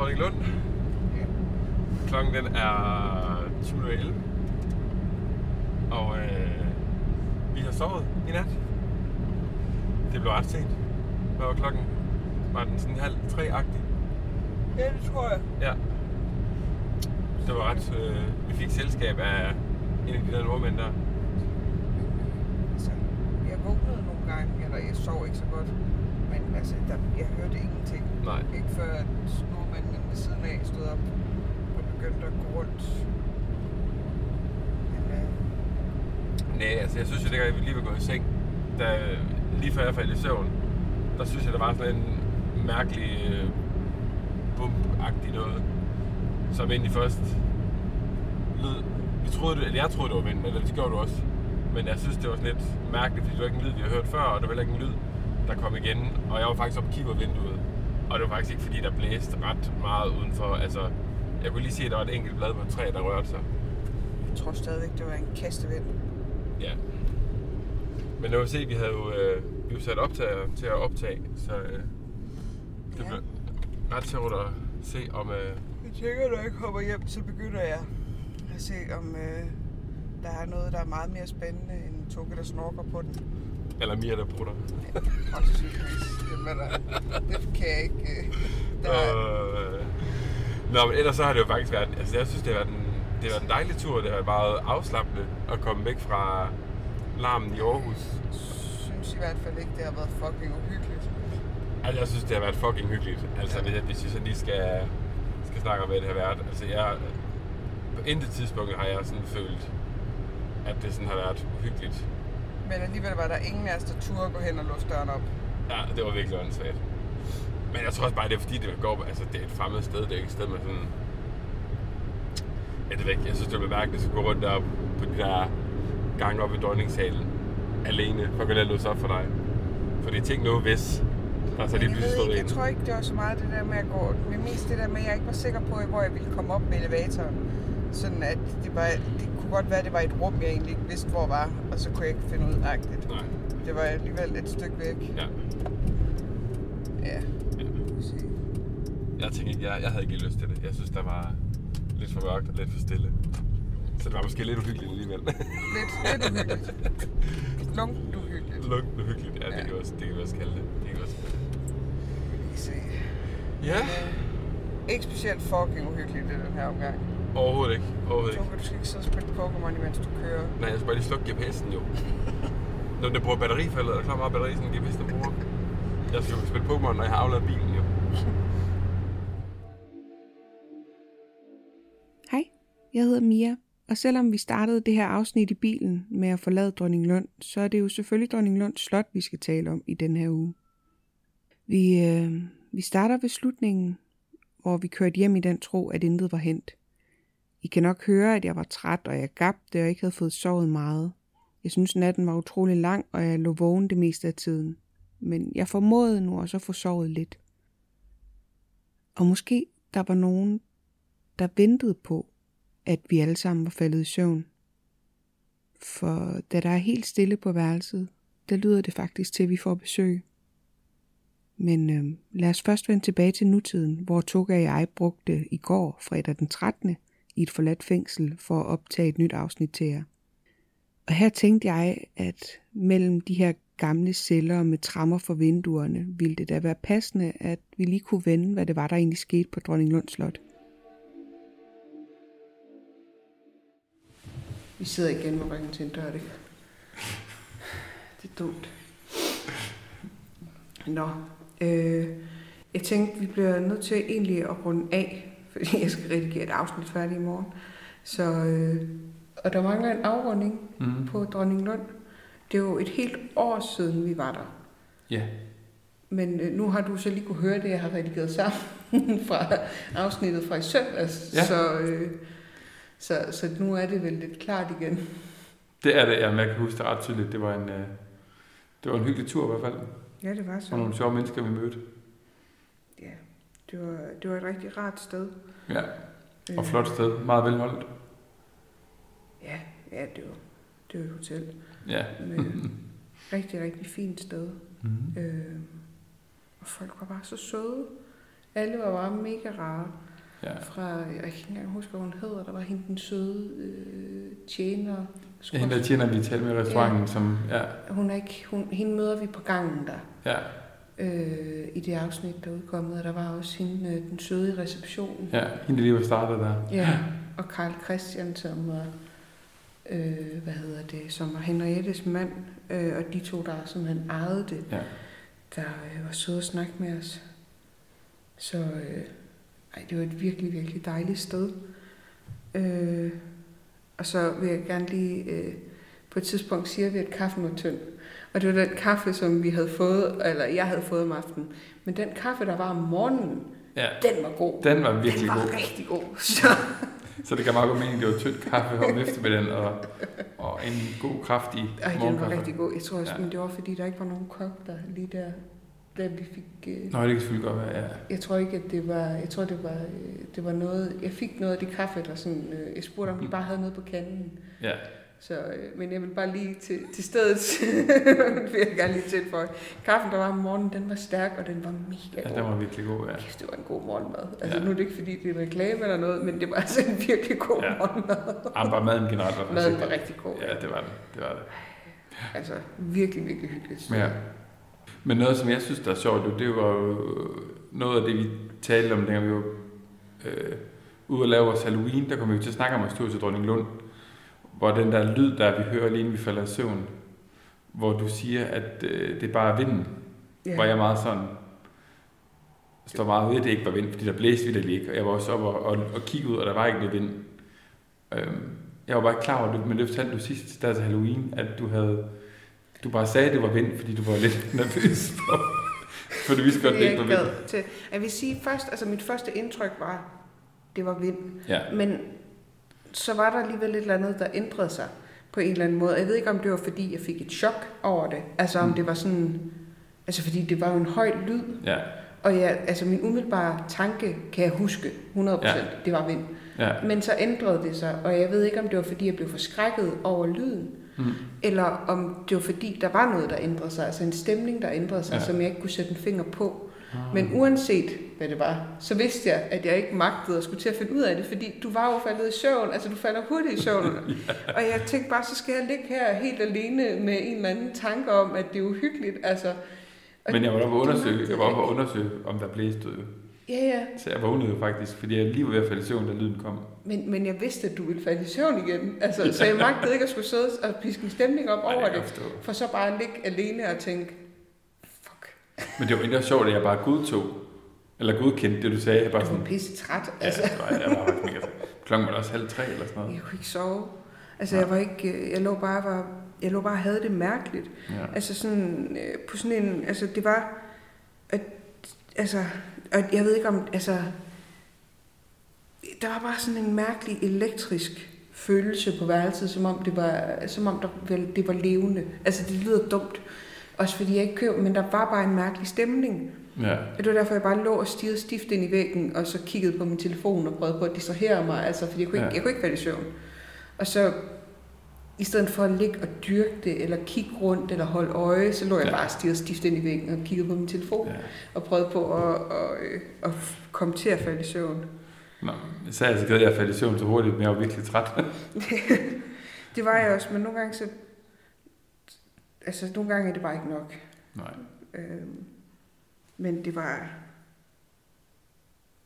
Er vi forladt Dronning Lund. Klokken den er 20.11. Og øh, vi har sovet i nat. Det blev ret sent. Hvad var klokken? Var den sådan halv tre-agtig? Ja, det tror jeg. Ja. Det var ret... Øh, vi fik selskab af en af de der nordmænd der. Altså, jeg vågnede nogle gange, eller jeg sov ikke så godt. Men altså, der, jeg hørte ingenting. Nej. Ikke før at nordmændene ved siden af stod op og begyndte at gå rundt. Men, øh, Nej, altså jeg synes jo, dengang vi lige var gået i seng, da, lige før jeg faldt i søvn, der synes jeg, der var sådan en mærkelig øh, bump-agtig noget, som egentlig først lød. Vi troede, det, eller jeg troede, det var vind, men det gjorde du også. Men jeg synes, det var sådan lidt mærkeligt, fordi det var ikke en lyd, vi har hørt før, og det var heller ikke en lyd, der kom igen. Og jeg var faktisk oppe og kiggede ud vinduet. Og det var faktisk ikke, fordi der blæste ret meget udenfor. Altså, jeg kunne lige se, at der var et enkelt blad på et træ, der rørte sig. jeg tror stadigvæk, det var en kastevind. Ja. Men nu vil se, vi havde jo øh, vi var sat op til, til at optage, så øh, det Ja. bliver ret sjovt at se om... Øh, Jeg tænker, når jeg kommer hjem, så begynder jeg at se, om øh, der er noget, der er meget mere spændende end Toge, der snorker på den. Eller Mia, der brutter. Sandsynligvis. Jamen, der- det kan jeg ikke. øh, Der er, Øh, nå, men ellers så har det jo faktisk været... Altså, jeg synes, det har været en, det har været en dejlig tur. Det har været afslappende at komme væk fra larmen i Aarhus. synes i hvert fald ikke, det har været fucking uhyggeligt. Altså, jeg synes, det har været fucking hyggeligt. Altså, hvis, jeg- hvis jeg lige skal, skal snakke om, hvad det har været. Altså, jeg... På intet tidspunkt har jeg sådan følt, at det sådan har været uhyggeligt. Men alligevel var der ingen af os, der turde gå hen og låse døren op. Ja, det var virkelig åndssvagt. Men jeg tror også bare, det er fordi, det går... Altså, det er et fremmed sted. Det er ikke et sted med sådan... Ja, det jeg ikke. Jeg synes, det var mærkeligt at gå rundt deroppe på de der gange oppe i dronningssalen. Alene. For at kunne låse op for dig. Fordi tænk nu, hvis der så lige Men jeg, ved ikke, jeg tror ikke, det var så meget det der med at gå. Men mest det der med, at jeg ikke var sikker på, hvor jeg ville komme op med elevatoren. Sådan at det, var, det kunne godt være, at det var et rum, jeg egentlig ikke vidste, hvor var. Og så kunne jeg ikke finde ud af det. Nej. Det var alligevel et stykke væk. Ja. Ja. Jeg tænkte ikke, jeg, jeg havde ikke lyst til det. Jeg synes, der var lidt for mørkt og lidt for stille. Så det var måske lidt uhyggeligt alligevel. Lidt, lidt uhyggeligt. Lungt uhyggeligt. Lunkende uhyggeligt. Ja, det Ja. kan vi også, det kan vi også kalde det. det kan også. Vi kan se. Ja, Øh, ikke specielt fucking uhyggeligt i den her omgang. Overhovedet ikke. Overhovedet ikke. Toge, du skal ikke sidde og spille Pokémon, imens du kører. Nej, jeg skal bare lige slukke GPS'en jo. Når den bruger batterifældet, er der klar meget batteri, sådan en GPS, den bruger. Jeg skal jo spille Pokémon, når jeg har afladet bilen jo. Hej, jeg hedder Mia, og selvom vi startede det her afsnit i bilen med at forlade Dronning Lund, så er det jo selvfølgelig Dronning Lunds Slot, vi skal tale om i den her uge. Vi, øh, vi starter ved slutningen, hvor vi kørte hjem i den tro, at intet var hent. I kan nok høre, at jeg var træt, og jeg gabte, og ikke havde fået sovet meget. Jeg synes, natten var utrolig lang, og jeg lå vågen det meste af tiden. Men jeg formåede nu også at få sovet lidt. Og måske der var nogen, der ventede på, at vi alle sammen var faldet i søvn. For da der er helt stille på værelset, der lyder det faktisk til, at vi får besøg. Men øh, lad os først vende tilbage til nutiden, hvor Toga og jeg brugte i går, fredag den 13 i et forladt fængsel for at optage et nyt afsnit til jer. Og her tænkte jeg, at mellem de her gamle celler med trammer for vinduerne, ville det da være passende, at vi lige kunne vende, hvad det var, der egentlig skete på Dronning Lund Slot. Vi sidder igen med ryggen til en dør, det. Det er dumt. Nå, øh, jeg tænkte, vi bliver nødt til egentlig at runde af, fordi jeg skal redigere et afsnit færdigt i morgen. Så øh, og der mangler en afrunding Mm. på Dronning Lund. Det er jo et helt år siden, vi var der. Ja. Men øh, nu har du så lige kunne høre det, jeg har redigeret sammen fra afsnittet fra i søndags. Ja. Så, øh, så, så nu er det vel lidt klart igen. Det er det, ja, men jeg kan huske det ret tydeligt. Det var en, øh, det var en hyggelig tur i hvert fald. Ja, det var så. Og nogle sjove mennesker, vi mødte. Ja, det var, det var et rigtig rart sted. Ja, og Øh, flot sted. Meget velholdt. Ja, ja det var, det var et hotel. Ja. Med rigtig, rigtig fint sted. Mm. Øh, og folk var bare så søde. Alle var bare mega rare. Ja. Fra, jeg kan ikke engang huske, hvad hun hedder. Der var hende den søde øh, tjener. Ja, hende der tjener, vi talte med i restauranten, som, ja, Hun er ikke, hun, hende møder vi på gangen der. ja, Øh, I det afsnit, der er udkommet. Og der var også hende, øh, den søde i receptionen. ja, hende lige var startet der. Ja, og Karl Christian, som var, øh, hvad hedder det, som var Henriettes mand, øh, og de to, der simpelthen ejede det, Ja. der øh, var søde at snakke med os. Så øh, ej, det var et virkelig, virkelig dejligt sted. Øh, og så vil jeg gerne lige, øh, på et tidspunkt siger vi, at kaffen var tynd. Og det var den kaffe, som vi havde fået, eller jeg havde fået om aftenen. Men den kaffe, der var om morgenen, ja. den var god. Den var virkelig den var god. rigtig god. Så, Så det kan meget godt mening, det var tynd kaffe om eftermiddagen, og, og en god, kraftig Ej, den var morgenkaffe. rigtig god. Jeg tror også, Ja. men det var fordi, der ikke var nogen kok der lige der, da vi fik... Øh, Nå, det kan selvfølgelig godt være, ja. jeg tror ikke, at det var... Jeg tror, det var, øh, det var noget... Jeg fik noget af det kaffe, der sådan... Øh, jeg spurgte, om de bare havde noget på kanden. Ja, Så, øh, men jeg vil bare lige til, til stedet, vil jeg gerne lige tilføje. Kaffen, der var om morgenen, den var stærk, og den var mega ja god. den var virkelig god, ja. Kæft, det var en god morgenmad. Altså, Ja. nu er det ikke, fordi det er reklame eller noget, men det var altså en virkelig god Ja. ja. morgenmad. Jamen, bare maden generelt var Maden var rigtig god. Ja, det var det. det, var det. Altså, virkelig, virkelig hyggeligt. Ja. Men noget, som jeg synes, der er sjovt, jo, det var jo noget af det, vi talte om, dengang vi var øh, ude og lave vores Halloween, der kom vi jo til at snakke om at stå til Dronning Lund, hvor den der lyd, der vi hører lige inden vi falder i søvn, hvor du siger, at øh, det er bare vinden, ja. hvor jeg meget sådan står meget ved, at det ikke var vind, fordi der blæste vidt ikke, og jeg var også oppe og, og, og kigge ud, og der var ikke noget vind. Øhm, jeg var bare ikke klar over det, men det fortalte du sidst, der til Halloween, at du havde, du bare sagde, at det var vind, fordi du var lidt nervøs for, for du vidste godt, det ikke var vind. til. Jeg vil sige først, altså mit første indtryk var, det var vind. Ja, Men så var der alligevel et eller andet, der ændrede sig på en eller anden måde. Jeg ved ikke, om det var, fordi jeg fik et chok over det. Altså om Mm. det var sådan... Altså fordi det var jo en høj lyd. ja, Og jeg, altså min umiddelbare tanke, kan jeg huske 100%, Ja. det var vind. ja. Men så ændrede det sig, og jeg ved ikke, om det var, fordi jeg blev forskrækket over lyden, Mm. eller om det var, fordi der var noget, der ændrede sig. Altså en stemning, der ændrede sig, Ja. ja. som jeg ikke kunne sætte en finger på. Ah. Men uanset hvad det var, så vidste jeg, at jeg ikke magtede at skulle til at finde ud af det, fordi du var jo faldet i søvn, altså du falder hurtigt i søvn. ja. Og jeg tænkte bare, så skal jeg ligge her helt alene med en eller anden tanke om, at det er uhyggeligt. Altså, Men jeg var oppe undersøge, jeg var oppe undersøge, om der blæste. Ja, ja, Så jeg vågnede jo faktisk, fordi jeg lige var ved at falde i søvn, da lyden kom. men, men jeg vidste, at du ville falde i søvn igen. Altså, så jeg magtede ikke at skulle sidde og piske en stemning op Ej, over det, for så bare at ligge alene og tænke, Men det var også sjovt, at jeg bare godtog, eller godkendte det, du sagde. Jeg bare du var sådan, pisse træt. ja, Altså. det var, jeg var mega Klokken var også halv tre eller sådan noget. Jeg kunne ikke sove. Altså, jeg var ikke, øh, jeg lå bare, var, jeg lå bare og havde det mærkeligt. Ja. Altså sådan, øh, på sådan en, altså det var, at, altså, og jeg ved ikke om, altså, der var bare sådan en mærkelig elektrisk følelse på værelset, som om det var, som om der, det var levende. Altså det lyder dumt, også fordi jeg ikke køb, men der var bare en mærkelig stemning. ja. Og det var derfor, jeg bare lå og stirrede stift ind i væggen, og så kiggede på min telefon og prøvede på at distrahere mig, altså, fordi jeg kunne ikke, Ja. jeg kunne ikke falde i søvn. Og så, i stedet for at ligge og dyrke det, eller kigge rundt, eller holde øje, så lå jeg Ja. bare og stirrede stift ind i væggen og kiggede på min telefon, ja. og prøvede på at, at, øh, at komme til at falde i søvn. Nå, så er jeg så glad, at jeg faldt i søvn så hurtigt, men jeg var virkelig træt. det var jeg også, men nogle gange så... Altså, nogle gange er det bare ikke nok. Nej. Øhm, men det var...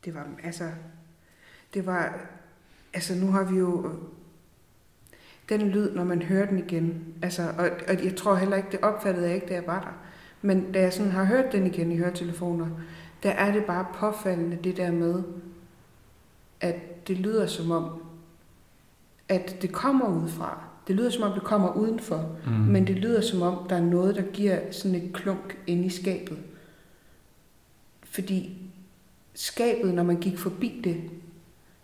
Det var, altså... Det var... Altså, nu har vi jo... Den lyd, når man hører den igen. Altså, og, og jeg tror heller ikke, det opfattede jeg ikke, da jeg var der. Men da jeg sådan har hørt den igen i høretelefoner, der er det bare påfaldende, det der med, at det lyder som om, at det kommer udefra. Det lyder som om, det kommer udenfor, mm. men det lyder som om, der er noget, der giver sådan et klunk inde i skabet. Fordi skabet, når man gik forbi det,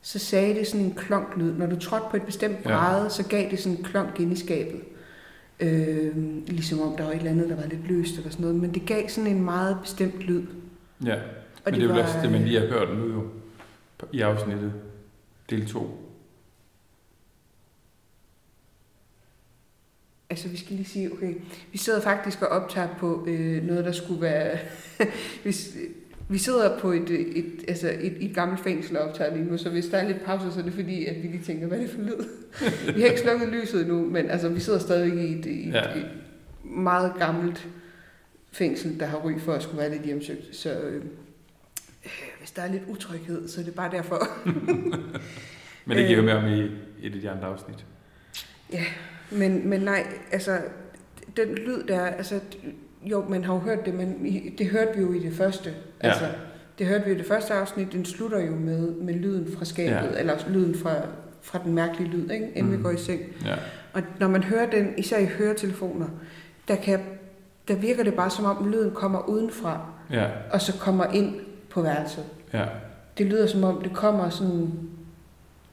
så sagde det sådan en klonklyd. Når du trådte på et bestemt bræde, ja. så gav det sådan en klonk ind i skabet. Øh, ligesom om der var et eller andet, der var lidt løst eller sådan noget. Men det gav sådan en meget bestemt lyd. Ja, og men det, det er jo også det, man lige har hørt nu jo, i afsnittet, del 2. Altså, vi skal lige sige, okay, vi sidder faktisk og optager på øh, noget, der skulle være... hvis, vi sidder på et, et, altså et, et gammelt fængsel og optager lige nu, så hvis der er lidt pause, så er det fordi, at vi lige tænker, hvad er det for lyd? vi har ikke slukket lyset endnu, men altså, vi sidder stadig i et, et, ja. et meget gammelt fængsel, der har ry for at skulle være lidt hjemsøgt. Så øh, hvis der er lidt utryghed, så er det bare derfor. men det giver jo mere om i et af de andre afsnit. Ja, men, men nej, altså, den lyd der, altså, jo, man har jo hørt det, men det hørte vi jo i det første. Ja. Altså, det hørte vi i det første afsnit, den slutter jo med, med lyden fra skabet, ja. eller lyden fra, fra den mærkelige lyd, ikke? inden mm. vi går i seng. Ja. Og når man hører den, især i høretelefoner, der, kan, der virker det bare som om lyden kommer udenfra, ja. og så kommer ind på værelset. Ja. Det lyder som om, det kommer sådan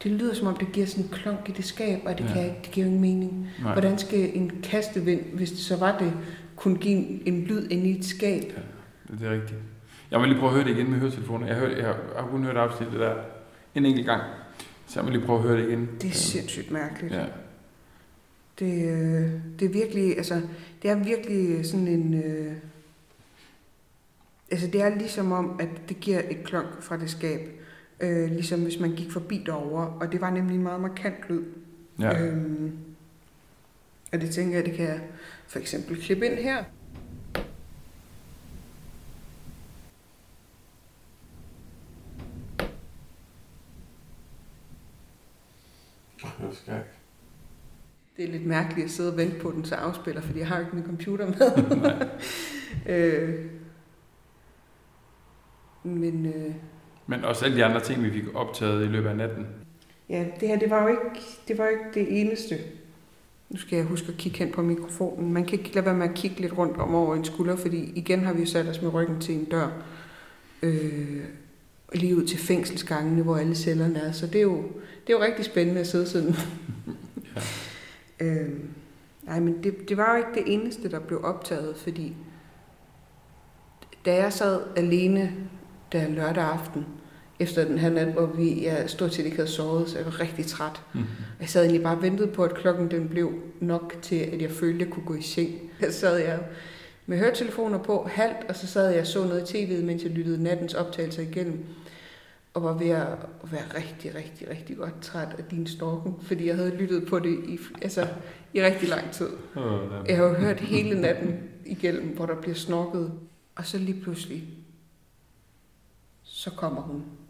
det lyder som om, det giver sådan en klonk i det skab, og det, ja. kan ikke, det giver ingen mening. Nej. Hvordan skal en kastevind, hvis det så var det, kunne give en, en lyd ind i et skab? Ja, det er rigtigt. Jeg vil lige prøve at høre det igen med høretelefoner. Jeg, hørte, jeg har kun hørt afsnittet der en enkelt gang, så jeg vil lige prøve at høre det igen. Det er sindssygt mærkeligt. Ja. Det, øh, det er virkelig, altså, det er virkelig sådan en... Øh, altså, det er ligesom om, at det giver et klonk fra det skab øh, ligesom hvis man gik forbi derover og det var nemlig en meget markant lyd. Ja. Øhm, og det tænker jeg, det kan jeg for eksempel klippe ind her. Det er lidt mærkeligt at sidde og vente på den, så afspiller, fordi jeg har ikke min computer med. øh, men øh, men også alle de andre ting, vi fik optaget i løbet af natten. Ja, det her, det var jo ikke det, var ikke det eneste. Nu skal jeg huske at kigge hen på mikrofonen. Man kan ikke lade være med at kigge lidt rundt om over en skulder, fordi igen har vi jo sat os med ryggen til en dør. Øh, lige ud til fængselsgangene, hvor alle cellerne er. Så det er jo, det er jo rigtig spændende at sidde sådan. ja. øh, nej, men det, det var jo ikke det eneste, der blev optaget, fordi da jeg sad alene der lørdag aften, efter den her nat, hvor vi ja, stort set ikke havde sovet, så jeg var rigtig træt. Mm. Jeg sad egentlig bare og ventede på, at klokken den blev nok til, at jeg følte, at jeg kunne gå i seng. Så sad jeg med høretelefoner på, halvt, og så sad jeg og så noget i tv'et, mens jeg lyttede nattens optagelser igennem. Og var ved at være rigtig, rigtig, rigtig godt træt af din stalken, fordi jeg havde lyttet på det i, altså, i rigtig lang tid. Jeg har jo hørt hele natten igennem, hvor der bliver snorket, og så lige pludselig så kommer hun.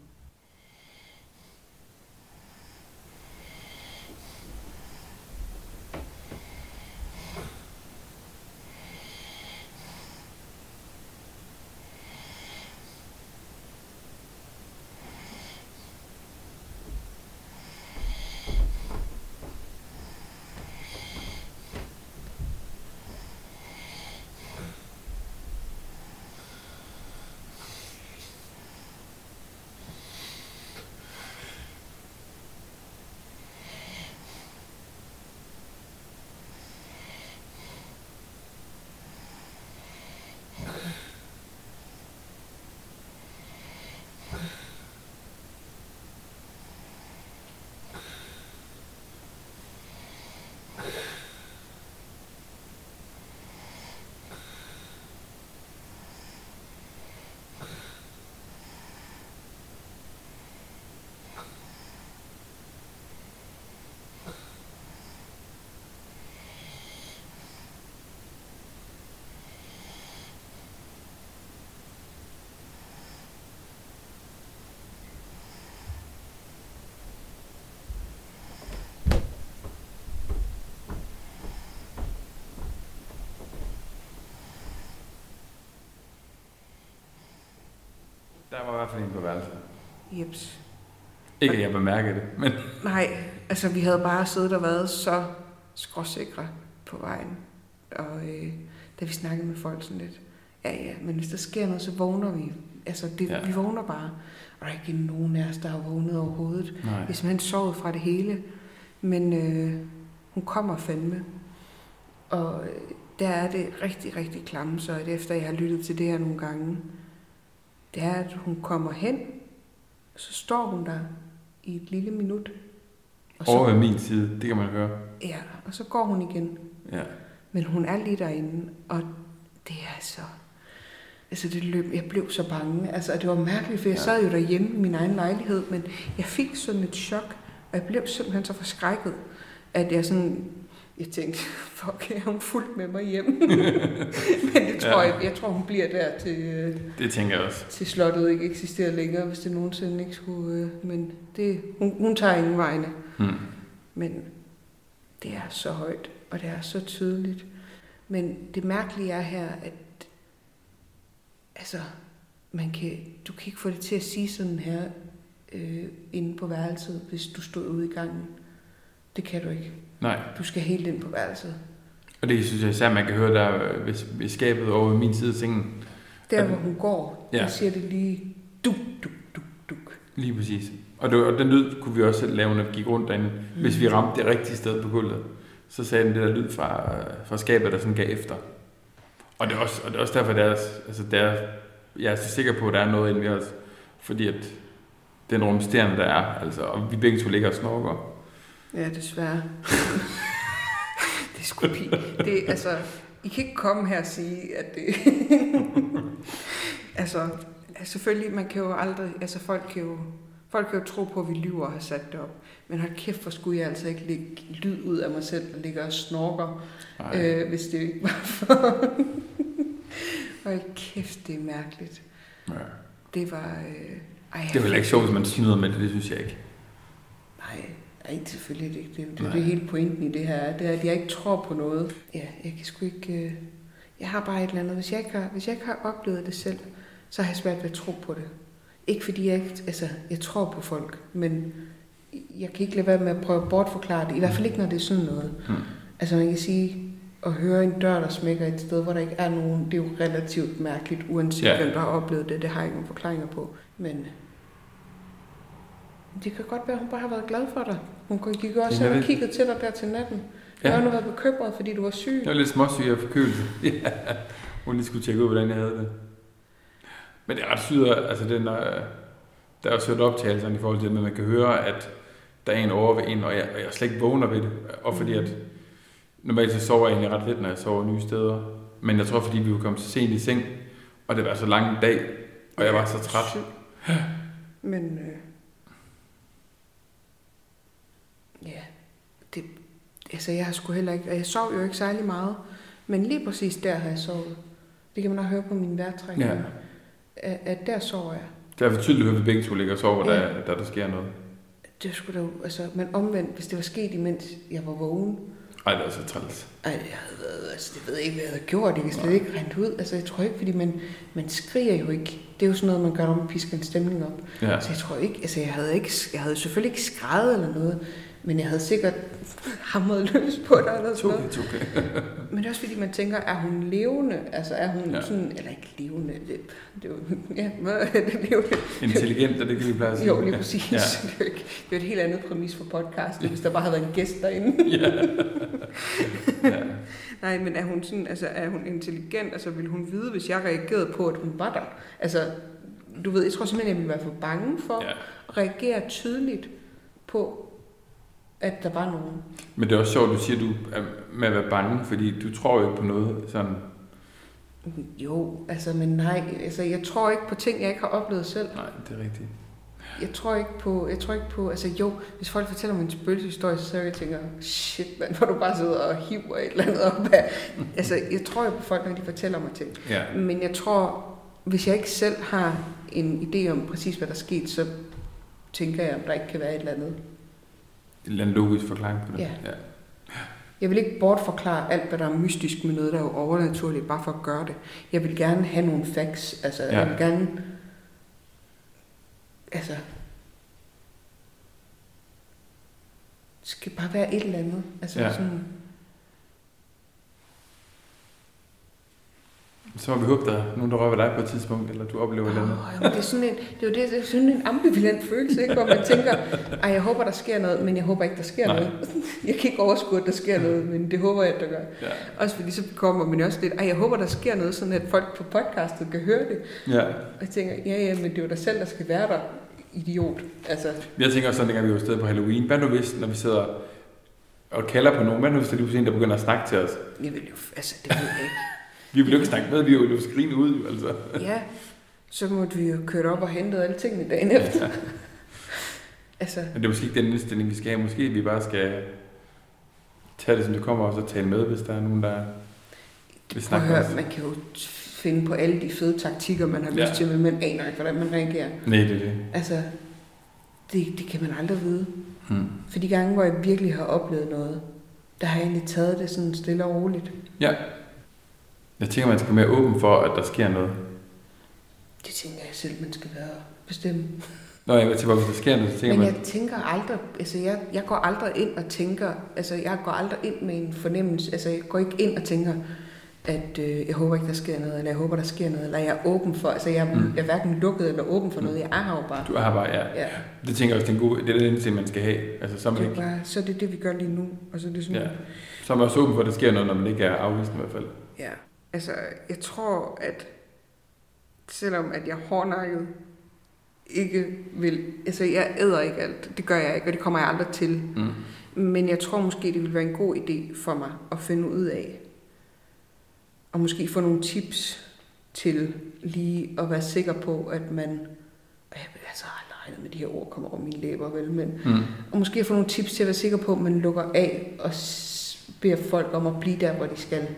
Der var i hvert fald en på værelset. Jeps. Ikke at jeg bemærker det, men... Nej, altså vi havde bare siddet og været så skråsikre på vejen. Og øh, da vi snakkede med folk sådan lidt, ja ja, men hvis der sker noget, så vågner vi. Altså det, Ja. vi vågner bare. Og der er ikke nogen af os, der har vågnet overhovedet. Nej. Vi er simpelthen sovet fra det hele. Men øh, hun kommer fandme. Og øh, der er det rigtig, rigtig klamme, så efter jeg har lyttet til det her nogle gange, det er, at hun kommer hen, så står hun der i et lille minut. Og så, Over ved min side, det kan man høre. ja, og så går hun igen. Ja. Men hun er lige derinde, og det er så... Altså, det løb, jeg blev så bange. Altså, og det var mærkeligt, for jeg Ja. sad jo derhjemme i min egen lejlighed, men jeg fik sådan et chok, og jeg blev simpelthen så forskrækket, at jeg sådan... Jeg tænkte, fuck, er hun fuldt med mig hjem? men det tror Ja. jeg, jeg tror, hun bliver der til, øh, Det tænker jeg også. til slottet ikke eksisterer længere, hvis det nogensinde ikke skulle... Øh, men det, hun, hun tager ingen vegne. Hmm. Men det er så højt, og det er så tydeligt. Men det mærkelige er her, at altså, man kan, du kan ikke få det til at sige sådan her øh, inde på værelset, hvis du stod ude i gangen. Det kan du ikke. Nej. Du skal helt ind på værelset. Og det synes jeg især, man kan høre der ved, ved skabet over min side af sengen. Der, hvor hun går, Ja. der siger det lige duk, duk, duk, duk. Lige præcis. Og, det, og den lyd kunne vi også selv lave, når vi gik rundt derinde. Mm. Hvis vi ramte det rigtige sted på gulvet, så sagde den det der lyd fra, fra skabet, der sådan gav efter. Og det er også, og det er også derfor, det er, altså det er, jeg er så sikker på, at der er noget inde ved os. Fordi at den rumsterende, der er, altså, og vi begge to ligger og snorker. Ja, desværre. det er sgu. Det, er, altså, I kan ikke komme her og sige, at det... altså, selvfølgelig, man kan jo aldrig... Altså, folk kan jo, folk kan jo tro på, at vi lyver og har sat det op. Men hold kæft, hvor skulle jeg altså ikke lægge lyd ud af mig selv, der ligger og snorker, Nej. øh, hvis det ikke var for... hold kæft, det er mærkeligt. Ja. Det var... Øh, ej, Det er vel ikke sjovt, hvis man siger noget med det, det synes jeg ikke. Nej, nej, selvfølgelig ikke. Det, det, det er hele pointen i det her. Det er, at jeg ikke tror på noget. Ja, jeg kan sgu ikke... Øh, jeg har bare et eller andet. Hvis jeg, ikke har, hvis jeg ikke har oplevet det selv, så har jeg svært ved at tro på det. Ikke fordi jeg ikke... Altså, jeg tror på folk, men jeg kan ikke lade være med at prøve at bortforklare det. I hvert fald ikke, når det er sådan noget. Hmm. Altså, man kan sige, at høre en dør, der smækker et sted, hvor der ikke er nogen, det er jo relativt mærkeligt, uanset ja. hvem der har oplevet det. Det har jeg ikke nogen forklaringer på. Men det kan godt være, at hun bare har været glad for dig. Hun gik også hen og kiggede til dig der til natten. Ja. Jeg har nu været bekymret, fordi du var syg. Jeg var lidt småsyg af forkølelse. ja. Hun lige skulle tjekke ud, hvordan jeg havde det. Men det er ret sygt, altså den, øh, der er jo sødt optagelserne i forhold til det, men man kan høre, at der er en over ved en, og jeg, og jeg slet ikke vågner ved det. Og fordi at, normalt så sover jeg egentlig ret lidt, når jeg sover nye steder. Men jeg tror, fordi vi var kommet så sent i seng, og det var så lang en dag, og jeg var så træt. Men øh, ja, det, altså jeg har sgu heller ikke, og jeg sov jo ikke særlig meget, men lige præcis der har jeg sovet. Det kan man også høre på min vejrtrækning, Ja. at, at der sover jeg. Det er for tydeligt at vi begge to ligger og sover, Ja. da, da der sker noget. Det skulle da altså, men omvendt, hvis det var sket, imens jeg var vågen, Ej, det er så træls. ej, jeg havde været, altså, det ved jeg ikke, hvad jeg havde gjort, jeg kan slet ikke rent ud. Altså, jeg tror ikke, fordi man, man skriger jo ikke. Det er jo sådan noget, man gør, når man pisker en stemning op. Ja. Så jeg tror ikke, altså jeg havde, ikke, jeg havde selvfølgelig ikke skrevet eller noget, men jeg havde sikkert hamret løs på dig eller sådan noget. Okay, okay. Men det er også fordi, man tænker, er hun levende? Altså er hun Ja. sådan, eller ikke levende, det, det ja, hvad er det levende? Intelligent, det kan vi pleje at sige. Jo, lige præcis. Ja. Det, er ikke, det er et helt andet præmis for podcasten, hvis der bare havde været en gæst derinde. ja. ja. Nej, men er hun sådan, altså er hun intelligent? Altså vil hun vide, hvis jeg reagerede på, at hun var der? Altså, du ved, jeg tror simpelthen, jeg ville være for bange for ja. at reagere tydeligt på, at der var nogen. Men det er også sjovt, du siger, du er med at være bange, fordi du tror jo ikke på noget sådan... Jo, altså, men nej, altså, jeg tror ikke på ting, jeg ikke har oplevet selv. Nej, det er rigtigt. Jeg tror ikke på, jeg tror ikke på, altså jo, hvis folk fortæller mig en spøgelseshistorie, så jeg tænker, shit, man, hvor du bare sidder og hiver et eller andet op af. altså, jeg tror jo på folk, når de fortæller mig ting. Ja. Men jeg tror, hvis jeg ikke selv har en idé om præcis, hvad der er sket, så tænker jeg, om der ikke kan være et eller andet. En eller logisk forklaring på det. Ja. ja. Jeg vil ikke bortforklare alt, hvad der er mystisk med noget, der er overnaturligt, bare for at gøre det. Jeg vil gerne have nogle facts. Altså, Ja. jeg vil gerne... Altså... skal bare være et eller andet. Altså ja. sådan, Så må vi håbe, der er nogen, der rører ved dig på et tidspunkt, eller du oplever et eller andet. Åh, men det er sådan en, det er jo det, det er sådan en ambivalent følelse, ikke? hvor man tænker, ej, jeg håber, der sker noget, men jeg håber ikke, der sker Nej. noget. Jeg kan ikke overskue, at der sker noget, men det håber jeg, at der gør. Ja. Også fordi så kommer man også lidt, ej, jeg håber, der sker noget, sådan at folk på podcastet kan høre det. ja. Og jeg tænker, ja, ja, men det er jo dig selv, der skal være der, idiot. Altså, Jeg tænker også sådan, dengang vi var afsted på Halloween. Hvad nu hvis, når vi sidder og kalder på nogen, hvad nu hvis der lige pludselig en, der begynder at snakke til os? jeg vil jo, altså, det ved jeg ikke. Vi vil jo ikke snakke med, vi vil jo skrine ud, jo, altså. Ja, så måtte vi jo køre op og hente alle tingene dagen efter. altså, Men det er måske ikke den indstilling, vi skal have. Måske vi bare skal tage det, som det kommer, og så tale med, hvis der er nogen, der vil snakke med høre, os. man kan jo finde på alle de fede taktikker, man har Ja. lyst til, men man aner ikke, hvordan man reagerer. Nej, det er det. Altså, det, det kan man aldrig vide. Hmm. For de gange, hvor jeg virkelig har oplevet noget, der har jeg egentlig taget det sådan stille og roligt. Ja. Jeg tænker, man skal være mere åben for, at der sker noget. Det tænker jeg selv, man skal være bestemme. Nå, jeg til, hvis der sker noget, så tænker Men man... jeg tænker aldrig, altså jeg, jeg går aldrig ind og tænker, altså jeg går aldrig ind med en fornemmelse, altså jeg går ikke ind og tænker, at øh, jeg håber ikke, der sker noget, eller jeg håber, der sker noget, eller jeg er åben for, altså jeg, Mm. mm. jeg er hverken lukket eller åben for noget, jeg er her jo bare. Du er her bare, ja. Ja, Det tænker jeg også, det er god, det er den indstilling, man skal have. Altså, så man, det er ikke, bare, så er det det, vi gør lige nu, og så er det sådan, ja. så er man også åben for, at der sker noget, når man ikke er afvist i hvert fald. Ja, altså jeg tror, at selvom at jeg hårdnakket ikke vil, altså jeg æder ikke alt, det gør jeg ikke, og det kommer jeg aldrig til. Mm. Men jeg tror måske, det vil være en god idé for mig at finde ud af, og måske få nogle tips til lige at være sikker på, at man, og jeg vil altså aldrig med, de her ord kommer over mine læber, vel, men Mm. og måske få nogle tips til at være sikker på, at man lukker af og beder folk om at blive der, hvor de skal.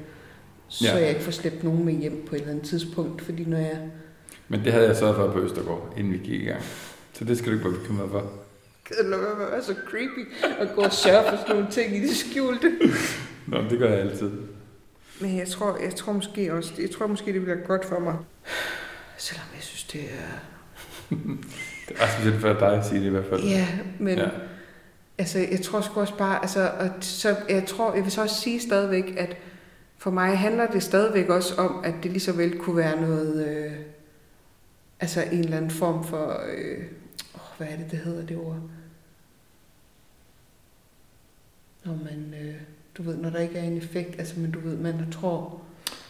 Så Ja. jeg ikke får slæbt nogen med hjem på et eller andet tidspunkt. Fordi når jeg... Men det havde jeg sørget for på Østergaard, inden vi gik i gang. Så det skal du ikke være bekymret for. Eller hvad være så creepy at gå og sørge for sådan nogle ting i det skjulte. Nå, det gør jeg altid. Men jeg tror, jeg tror måske også, jeg tror måske, det bliver godt for mig. Selvom jeg synes, det er... Det er specielt for dig at sige det i hvert fald. Ja, men... Ja. Altså, jeg tror sgu også bare, altså, og så, jeg tror, jeg vil så også sige stadigvæk, at for mig handler det stadigvæk også om, at det lige så vel kunne være noget, øh, altså en eller anden form for, øh, hvad er det, det hedder det ord? Når man, øh, du ved, når der ikke er en effekt, altså, men du ved, man tror,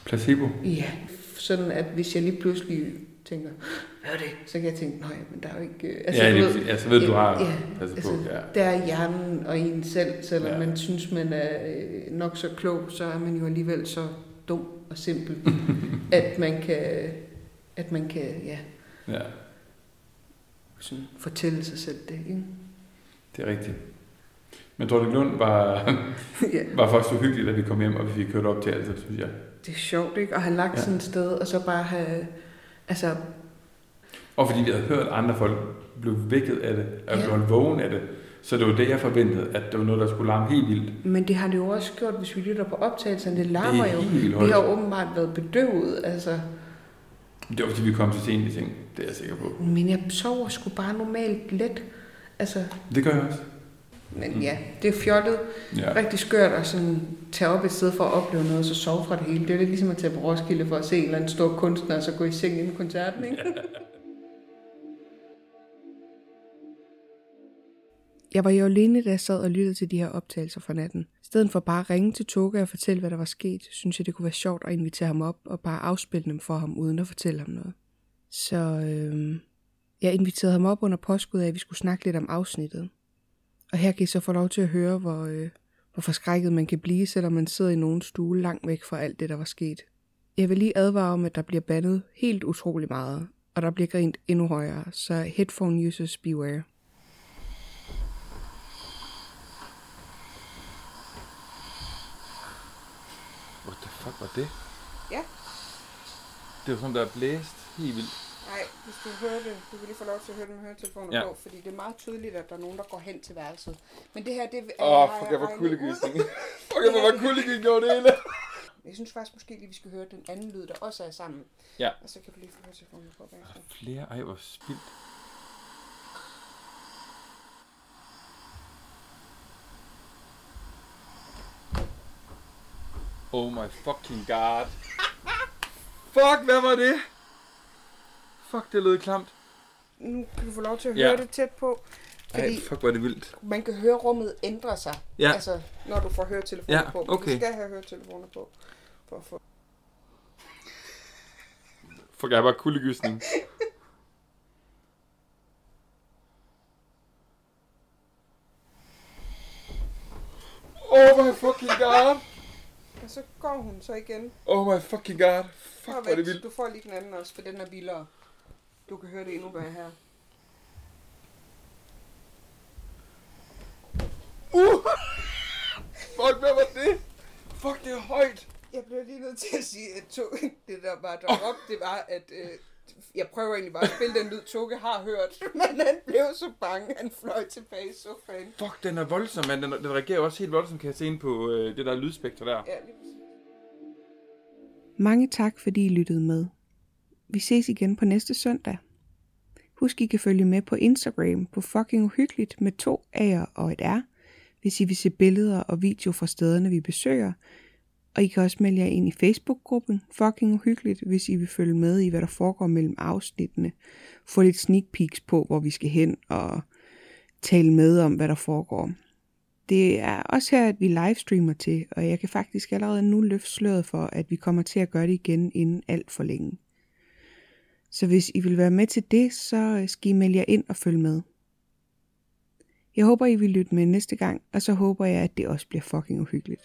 Placebo. ja, sådan at hvis jeg lige pludselig tænker, hvad er det? Så kan jeg tænke, nej, men der er jo ikke, øh, Altså, ja, det, ved, ja, så ved du, har ja, passet altså, på. Ja. der er hjernen og en selv, selvom Ja. man synes, man er øh, nok så klog, så er man jo alligevel så dum og simpel, at man kan, at man kan ja, ja, sådan fortælle sig selv det. Ikke? det er rigtigt. Men Dorte Lund var, ja, var faktisk så hyggeligt, at vi kom hjem, og vi fik kørt op til altså, synes jeg. det er sjovt, ikke? At have lagt ja. sådan et sted, og så bare have, altså, Og fordi vi havde hørt, at andre folk blev vækket af det, og Ja. blev vågen af det. Så det var det, jeg forventede, at det var noget, der skulle larme helt vildt. men det har det jo også gjort, hvis vi lytter på optagelserne, det larmer det jo. Vi har åbenbart været bedøvet, altså. Det var fordi, vi kom til sent i ting. Det er jeg sikker på. Men jeg sover sgu bare normalt let. Altså, Det gør jeg også. Men Mm. ja, det er fjollet. Ja. rigtig skørt at sådan tage op et sted for at opleve noget, og så sove fra det hele. Det er lidt ligesom at tage på Roskilde for at se en eller anden stor kunstner, og så gå i seng inden koncerten, ikke? Jeg var jo alene, da jeg sad og lyttede til de her optagelser fra natten. I stedet for bare at ringe til Toga og fortælle, hvad der var sket, synes jeg, det kunne være sjovt at invitere ham op og bare afspille dem for ham, uden at fortælle ham noget. Så øh, jeg inviterede ham op under påskud af, at vi skulle snakke lidt om afsnittet. Og her kan I så få lov til at høre, hvor, øh, hvor forskrækket man kan blive, selvom man sidder i nogen stue langt væk fra alt det, der var sket. Jeg vil lige advare om, at der bliver bandet helt utrolig meget, og der bliver grint endnu højere, så headphone users beware. What the fuck var det? Ja. Det var som der er blæst helt vildt. Hvis du hører det, du kan lige få lov til at høre det med høretelefoner ja. på, fordi det er meget tydeligt, at der er nogen, der går hen til værelset. Men det her, det er... Åh, oh, fuck, jeg var kuldegysning. fuck, jeg var kuldegysning over det hele. Jeg synes faktisk måske lige, vi skal høre den anden lyd, der også er sammen. Ja. Og så kan du lige få høretelefoner på bagefter. Ah, flere? Ej, hvor spildt. Oh my fucking god. Fuck, hvad var det? Fuck, det lød klamt. Nu kan du få lov til at Ja. høre det tæt på. Ej, Fordi fuck, hvor er det vildt. man kan høre rummet ændre sig. Ja. Altså, når du får høretelefoner Ja, på. Men okay. Du skal have høretelefoner på. For at få... Fuck, jeg har bare kuldegysning. Oh my fucking god. Og så går hun så igen. Oh my fucking god. Fuck, hvor er det vildt. Du får lige den anden også, for den er vildere. Du kan høre det endnu bedre her. Uh! Fuck, hvad var det? Fuck, det er højt. Jeg bliver lige nødt til at sige, at to, det der var derop, det var, at øh, jeg prøver egentlig bare at spille den lyd, Toge har hørt, men han blev så bange, han fløj tilbage i sofaen. Fuck, den er voldsom, mand. Den, den reagerer også helt voldsomt, kan jeg se ind på øh, det der lydspektrum der. Ja, lige. Mange tak, fordi I lyttede med. Vi ses igen på næste søndag. Husk, I kan følge med på Instagram på fucking uhyggeligt med to A'er og et R, hvis I vil se billeder og video fra stederne, vi besøger. Og I kan også melde jer ind i Facebook-gruppen Fucking Uhyggeligt, hvis I vil følge med i, hvad der foregår mellem afsnittene. Få lidt sneak peeks på, hvor vi skal hen og tale med om, hvad der foregår. Det er også her, at vi livestreamer til, og jeg kan faktisk allerede nu løfte sløret for, at vi kommer til at gøre det igen inden alt for længe. Så hvis I vil være med til det, så øh, skal I melde jer ind og følge med. Jeg håber, I vil lytte med næste gang, og så håber jeg, at det også bliver fucking uhyggeligt.